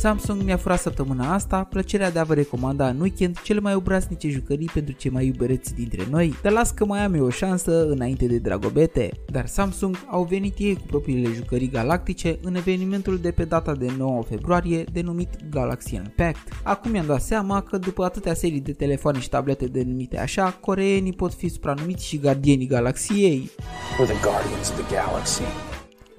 Samsung mi-a furat săptămâna asta plăcerea de a vă recomanda în weekend cele mai obraznice jucării pentru cei mai iubăreți dintre noi, dar las că mai am eu o șansă înainte de dragobete. Dar Samsung au venit ei cu propriile jucării galactice în evenimentul de pe data de 9 februarie denumit Galaxy Unpacked. Acum mi-am dat seama că după atâtea serii de telefoane și tablete denumite așa, coreenii pot fi supranumiți și gardienii galaxiei. We're the Guardians of the Galaxy.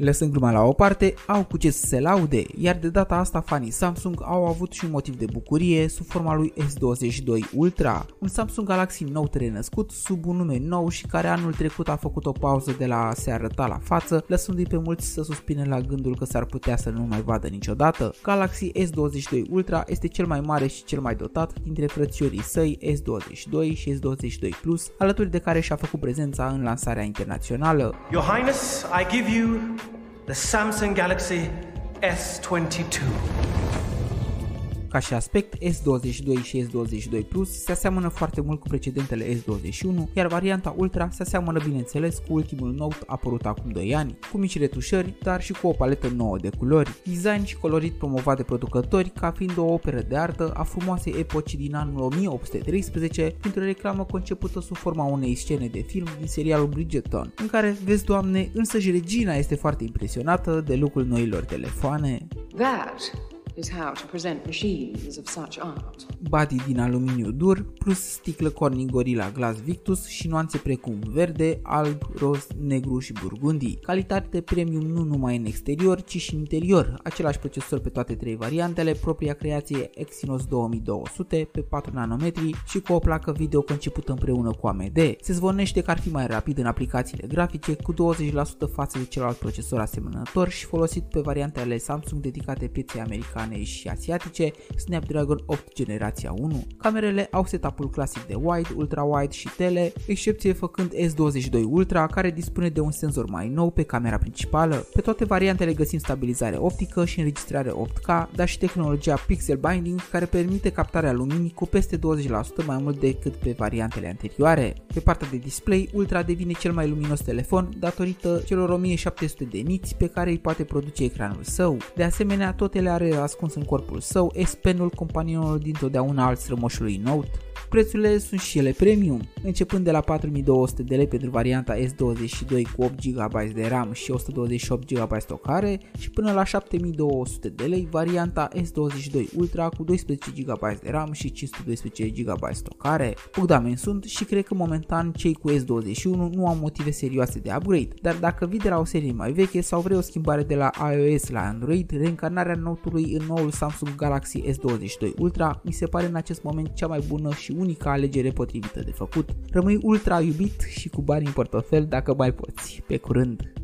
Lăsând gluma la o parte, au cu ce să se laude, iar de data asta fanii Samsung au avut și un motiv de bucurie sub forma lui S22 Ultra, un Samsung Galaxy Note renăscut sub un nume nou și care anul trecut a făcut o pauză de la a se arăta la față, lăsându-i pe mulți să suspine la gândul că s-ar putea să nu mai vadă niciodată. Galaxy S22 Ultra este cel mai mare și cel mai dotat dintre frățiorii săi S22 și S22 Plus, alături de care și-a făcut prezența în lansarea internațională. Your Highness, I give you the Samsung Galaxy S22. Ca și aspect, S22 și S22 Plus se aseamănă foarte mult cu precedentele S21, iar varianta Ultra se aseamănă bineînțeles cu ultimul Note apărut acum 2 ani, cu mici retușări, dar și cu o paletă nouă de culori. Design și colorit promovat de producători ca fiind o operă de artă a frumoasei epoci din anul 1813 printr-o reclamă concepută sub forma unei scene de film din serialul Bridgerton, în care, vezi doamne, însăși regina este foarte impresionată de lucrul noilor telefoane. That is how to present machines of such art. Body din aluminiu dur, plus sticlă Corning Gorilla Glass Victus și nuanțe precum verde, alb, roz, negru și burgundy. Calitate premium nu numai în exterior, ci și în interior. Același procesor pe toate trei variantele, propria creație Exynos 2200 pe 4 nanometri și cu o placă video concepută împreună cu AMD. Se zvonește că ar fi mai rapid în aplicațiile grafice cu 20% față de celălalt procesor asemănător și folosit pe variantele Samsung dedicate pieței americane americane și asiatice, Snapdragon 8 generația 1. Camerele au setup-ul clasic de wide, ultra-wide și tele, excepție făcând S22 Ultra, care dispune de un senzor mai nou pe camera principală. Pe toate variantele găsim stabilizare optică și înregistrare 8K, dar și tehnologia Pixel Binding, care permite captarea luminii cu peste 20% mai mult decât pe variantele anterioare. Pe partea de display, Ultra devine cel mai luminos telefon datorită celor 1700 de niți pe care îi poate produce ecranul său. De asemenea, tot ele are ascuns în corpul său, S Penul companionul dintotdeauna al strămoșului Note. Prețurile sunt și ele premium, începând de la 4200 de lei pentru varianta S22 cu 8 GB de RAM și 128 GB stocare și până la 7200 de lei varianta S22 Ultra cu 12 GB de RAM și 512 GB stocare. Bogdamen sunt și cred că momentan cei cu S21 nu au motive serioase de upgrade, dar dacă vii de la o serie mai veche sau vrei o schimbare de la iOS la Android, reîncarnarea Note-ului în noul Samsung Galaxy S22 Ultra mi se pare în acest moment cea mai bună și unica alegere potrivită de făcut. Rămâi ultra iubit și cu bani în portofel dacă mai poți. Pe curând!